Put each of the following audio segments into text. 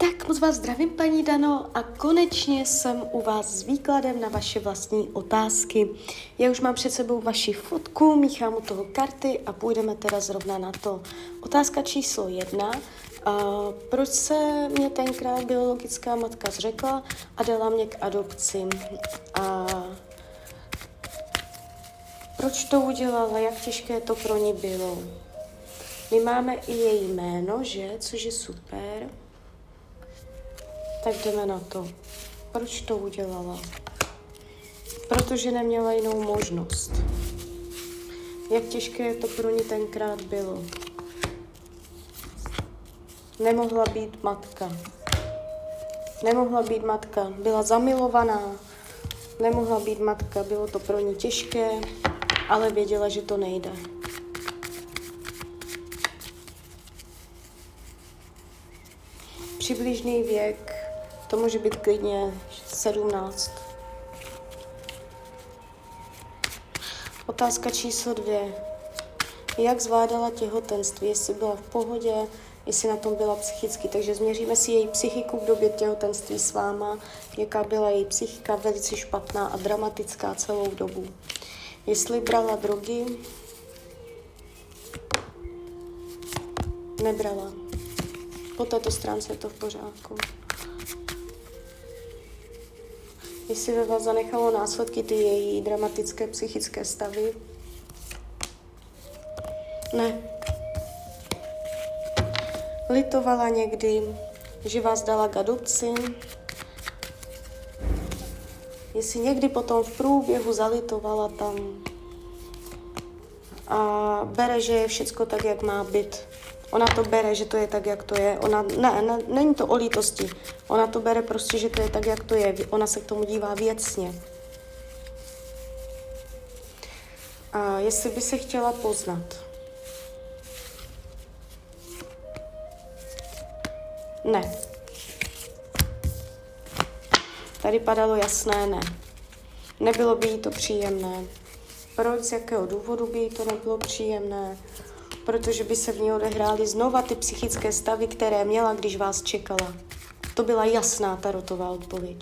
Tak moc vás zdravím, paní Dano, a konečně jsem u vás s výkladem na vaše vlastní otázky. Já už mám před sebou vaši fotku, míchám u toho karty a půjdeme teda zrovna na to. Otázka číslo jedna. A proč se mě tenkrát biologická matka zřekla a dala mě k adopci? A proč to udělala? Jak těžké to pro ní bylo? My máme i její jméno, že? Což je super. Tak jdeme na to. Proč to udělala? Protože neměla jinou možnost. Jak těžké to pro ní tenkrát bylo. Nemohla být matka. Nemohla být matka. Byla zamilovaná. Nemohla být matka. Bylo to pro ní těžké, ale věděla, že to nejde. Přibližný věk to může být klidně 17. Otázka číslo dvě. Jak zvládala těhotenství? Jestli byla v pohodě, jestli na tom byla psychicky. Takže změříme si její psychiku v době těhotenství s váma, jaká byla její psychika velice špatná a dramatická celou dobu. Jestli brala drogy, nebrala. Po této stránce je to v pořádku. Jestli ve vás zanechalo následky ty její dramatické psychické stavy. Ne. Litovala někdy, že vás dala k adopci. Jestli někdy potom v průběhu zalitovala tam a bere, že je všecko tak, jak má být. Ona to bere, že to je tak, jak to je. Ona, ne, ne, není to o lítosti. Ona to bere prostě, že to je tak, jak to je. Ona se k tomu dívá věcně. A jestli by se chtěla poznat. Ne. Tady padalo jasné ne. Nebylo by jí to příjemné. Proč, z jakého důvodu by jí to nebylo příjemné? Protože by se v ní odehrály znova ty psychické stavy, které měla, když vás čekala. To byla jasná tarotová odpověď.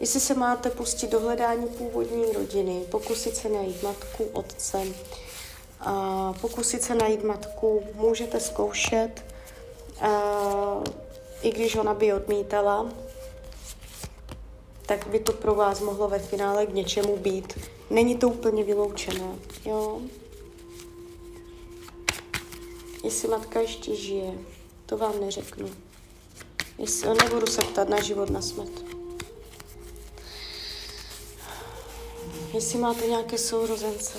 Jestli se máte pustit do hledání původní rodiny, pokusit se najít matku, otce, a pokusit se najít matku, můžete zkoušet, a, i když ona by odmítala, tak by to pro vás mohlo ve finále k něčemu být. Není to úplně vyloučené, jo? Jestli matka ještě žije, to vám neřeknu. Jestli nebudu se ptát na život, na smrt. Jestli máte nějaké sourozence.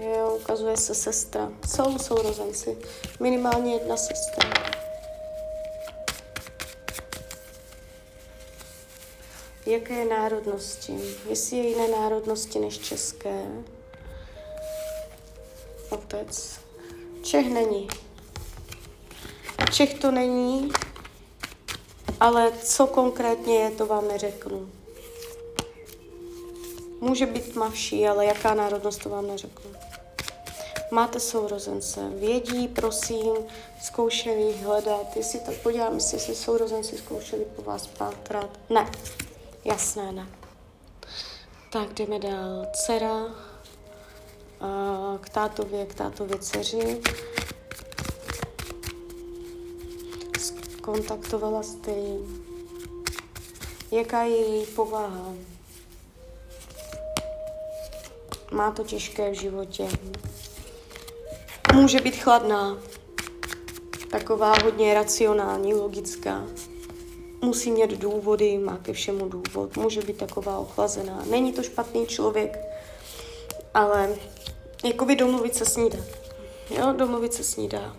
Jo, ukazuje se sestra. Jsou sourozenci. Minimálně jedna sestra. Jaké národnosti? Jestli je jiné národnosti než české? Otec. Čech není. Čech to není, ale co konkrétně je, to vám neřeknu. Může být tmavší, ale jaká národnost, to vám neřeknu. Máte sourozence, vědí, prosím, zkoušeli hledat, jestli tak podíváme si, jestli sourozenci zkoušeli po vás pátrat. Ne, jasné ne. Tak jdeme dál. Dcera, k tátově, k tátově dceři. Kontaktovala jste ji. Jaká je její povaha? Má to těžké v životě. Může být chladná. Taková hodně racionální, logická. Musí mít důvody, má ke všemu důvod. Může být taková ochlazená. Není to špatný člověk, ale Jakoby domluvit se snídá. Jo, domluvit se snídá.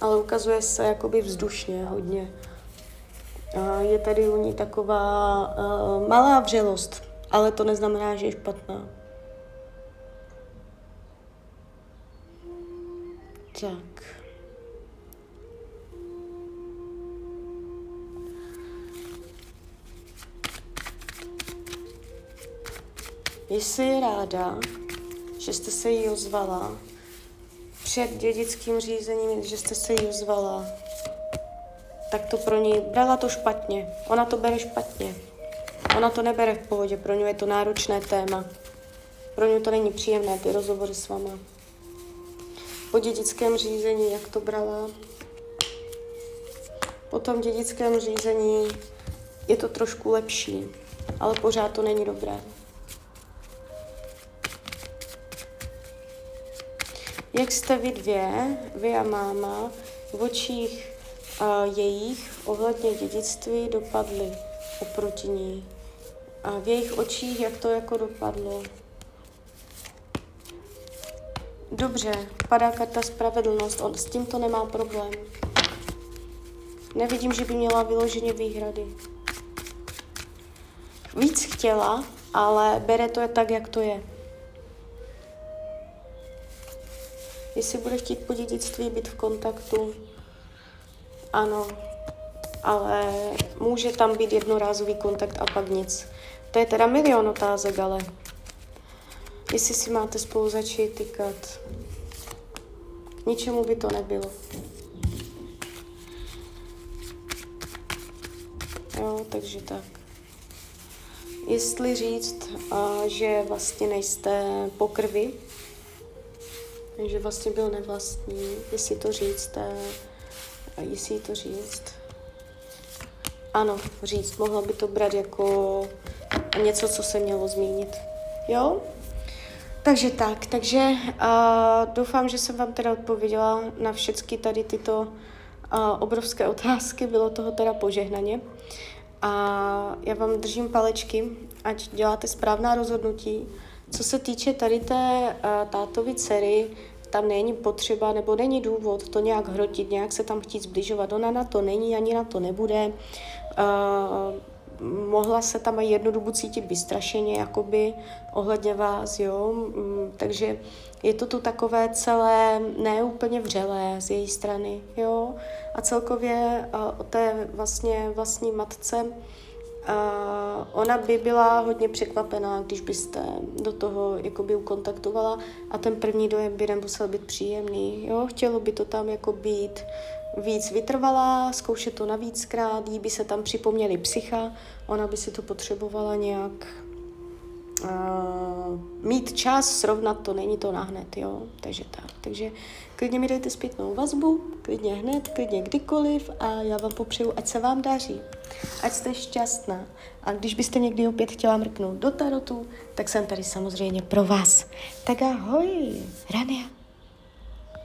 Ale ukazuje se jakoby vzdušně hodně. A je tady u ní taková uh, malá vřelost, ale to neznamená, že je špatná. Tak. Jestli je ráda, že jste se jí ozvala. Před dědickým řízením, že jste se jí ozvala. Tak to pro ní, brala to špatně. Ona to bere špatně. Ona to nebere v pohodě, pro ně je to náročné téma. Pro ně to není příjemné, ty rozhovory s váma. Po dědickém řízení, jak to brala? Po tom dědickém řízení je to trošku lepší, ale pořád to není dobré. Jak jste vy dvě, vy a máma, v očích uh, jejich ohledně dědictví dopadly oproti ní? A v jejich očích, jak to jako dopadlo? Dobře, padá karta spravedlnost, on s tím to nemá problém. Nevidím, že by měla vyloženě výhrady. Víc chtěla, ale bere to je tak, jak to je. Jestli bude chtít po dědictví být v kontaktu, ano, ale může tam být jednorázový kontakt a pak nic. To je teda milion otázek, ale jestli si máte spolu začít tykat, k ničemu by to nebylo. Jo, takže tak. Jestli říct, že vlastně nejste po krvi, že vlastně byl nevlastní, jestli to říct, jestli to říct. Ano, říct, mohla by to brát jako něco, co se mělo zmínit. Jo? Takže tak, takže uh, doufám, že jsem vám teda odpověděla na všechny tady tyto uh, obrovské otázky, bylo toho teda požehnaně. A já vám držím palečky, ať děláte správná rozhodnutí. Co se týče tady té uh, tátovy dcery, tam není potřeba nebo není důvod to nějak hrotit, nějak se tam chtít zbližovat. Ona na to není, ani na to nebude. Uh, mohla se tam i jednu dobu cítit vystrašeně, jakoby ohledně vás, jo, mm, takže je to tu takové celé neúplně vřelé z její strany, jo, a celkově uh, o té vlastně vlastní matce Uh, ona by byla hodně překvapená, když byste do toho jakoby ukontaktovala a ten první dojem by nemusel být příjemný. Jo? Chtělo by to tam jako být víc vytrvalá, zkoušet to navíckrát, jí by se tam připomněli psycha, ona by si to potřebovala nějak uh, mít čas, srovnat to, není to nahned, jo, takže tak. Takže klidně mi dejte zpětnou vazbu, klidně hned, klidně kdykoliv a já vám popřeju, ať se vám daří, ať jste šťastná. A když byste někdy opět chtěla mrknout do tarotu, tak jsem tady samozřejmě pro vás. Tak ahoj, Rania.